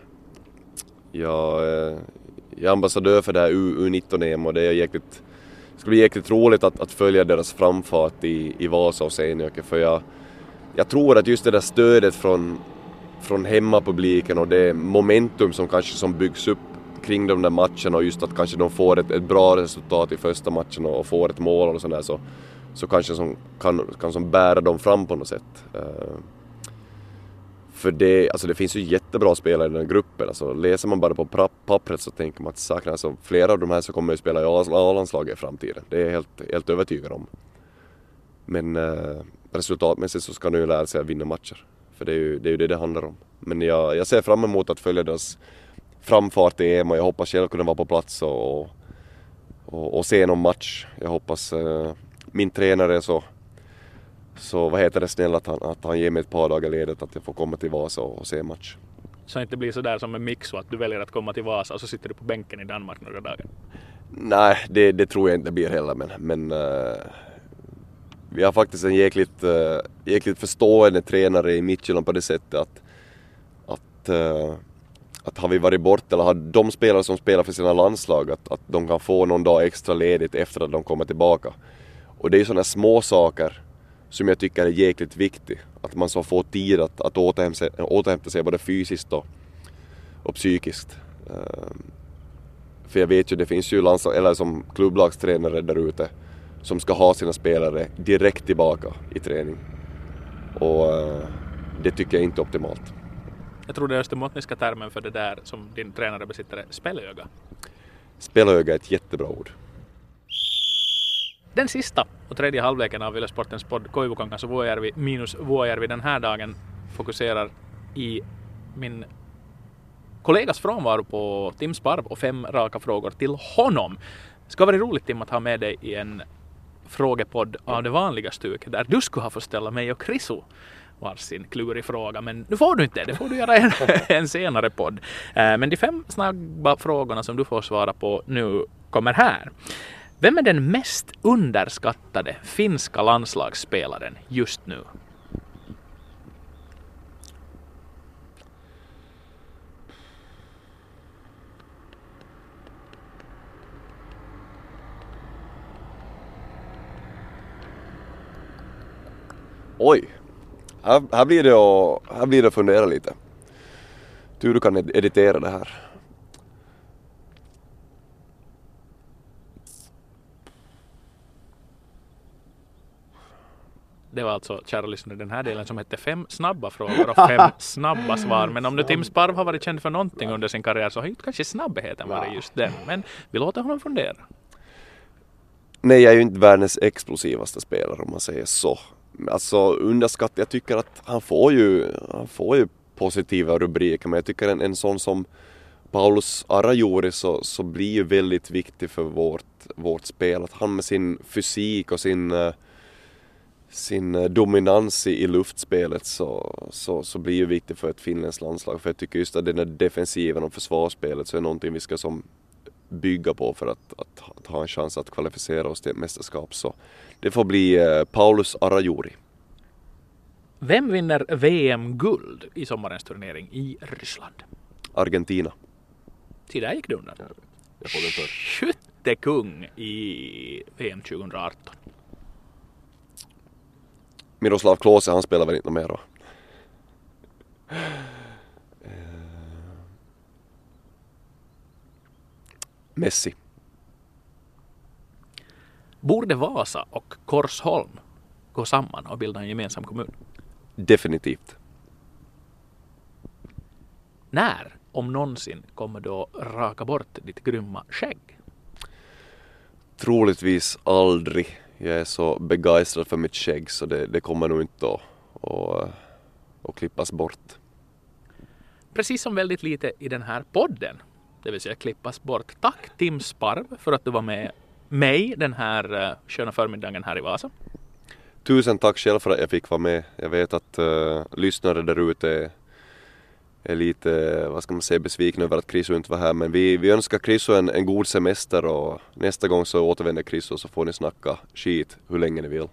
Jag, eh, jag är ambassadör för det här U19-EM och det är jäkligt, det ska bli jäkligt roligt att, att följa deras framfart i, i Vasa och Seinäjoki för jag, jag tror att just det där stödet från, från hemmapubliken och det momentum som kanske som byggs upp kring de där matcherna och just att kanske de får ett, ett bra resultat i första matchen och får ett mål och sådär så, så kanske som kan, kan som bära dem fram på något sätt. Uh, för det, alltså det finns ju jättebra spelare i den här gruppen. Alltså läser man bara på pappret så tänker man att saknar, alltså flera av de här så kommer ju spela i A-landslaget i framtiden. Det är jag helt, helt övertygad om. Men eh, resultatmässigt så ska de ju lära sig att vinna matcher. För det är ju det är ju det, det handlar om. Men jag, jag ser fram emot att följa deras framfart i EM och jag hoppas själv kunna vara på plats och, och, och se någon match. Jag hoppas uh, min tränare så, så vad heter det, snäll att han, att han ger mig ett par dagar ledigt att jag får komma till Vasa och, och se match. Så inte blir sådär som med Mixo att du väljer att komma till Vasa och så sitter du på bänken i Danmark några dagar? Nej, det, det tror jag inte blir heller men, men uh, vi har faktiskt en jäkligt, uh, jäkligt förstående tränare i Midtjylland på det sättet att, att, uh, att har vi varit borta eller har de spelare som spelar för sina landslag att, att de kan få någon dag extra ledigt efter att de kommer tillbaka. Och det är ju sådana små saker som jag tycker är jäkligt viktigt. Att man så får tid att, att återhämta, sig, återhämta sig både fysiskt och, och psykiskt. Uh, för jag vet ju, det finns ju landslag, eller som klubblagstränare där ute som ska ha sina spelare direkt tillbaka i träning. Och uh, det tycker jag inte är optimalt. Jag tror det är österbottniska termen för det där som din tränare besitter är spelöga. Spelöga är ett jättebra ord. Den sista och tredje halvleken av Yle Sportens podd Koivukangas och Vuojärvi minus Vuojärvi den här dagen fokuserar i min kollegas frånvaro på Tim Sparv och fem raka frågor till honom. Det ska vara roligt Tim att ha med dig i en frågepodd av det vanliga stuket där du skulle ha fått ställa mig och Krisu varsin klurig fråga. Men nu får du inte det, får du göra en, en senare podd. Eh, men de fem snabba frågorna som du får svara på nu kommer här. Vem är den mest underskattade finska landslagsspelaren just nu? Oj! Här, här, blir det att, här blir det att fundera lite. Tur du kan editera det här. Det var alltså, kära lyssnare, den här delen som hette fem snabba frågor och fem snabba svar. Men om nu Tim Sparv har varit känd för någonting under sin karriär så har inte kanske snabbheten varit just den. Men vi låter honom fundera. Nej, jag är ju inte världens explosivaste spelare om man säger så. Alltså underskatt, jag tycker att han får ju, han får ju positiva rubriker men jag tycker en, en sån som Paulus Arajuri så, så blir ju väldigt viktig för vårt, vårt spel. Att han med sin fysik och sin eh, sin eh, dominans i, i luftspelet så, så, så blir ju viktig för ett finländskt landslag. För jag tycker just att den där defensiven och försvarsspelet så är någonting vi ska som bygga på för att, att, att ha en chans att kvalificera oss till ett mästerskap. Så det får bli eh, Paulus Arajuri. Vem vinner VM-guld i sommarens turnering i Ryssland? Argentina. Se där gick det undan. Skyttekung i VM 2018. Miroslav Klose, han spelar väl inte mer då? Eh, Messi. Borde Vasa och Korsholm gå samman och bilda en gemensam kommun? Definitivt. När, om någonsin, kommer du att raka bort ditt grymma skägg? Troligtvis aldrig jag är så begeistrad för mitt skägg så det, det kommer nog inte att, att, att klippas bort. Precis som väldigt lite i den här podden, det vill säga klippas bort. Tack Tim Sparv för att du var med mig den här uh, sköna förmiddagen här i Vasa. Tusen tack själv för att jag fick vara med. Jag vet att uh, lyssnare där ute är lite, eh, vad ska man säga, besvikna över att Chriso inte var här. Men vi, vi önskar Chriso en, en god semester och nästa gång så återvänder Chriso så får ni snacka skit hur länge ni vill.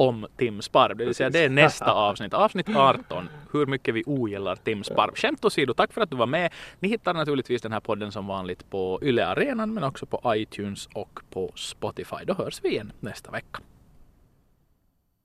Om Tim Sparv, det vill säga det är nästa avsnitt, avsnitt 18, hur mycket vi ogillar Tim Sparv. Skämt åsido, tack för att du var med. Ni hittar naturligtvis den här podden som vanligt på Yle Arenan men också på iTunes och på Spotify. Då hörs vi igen nästa vecka.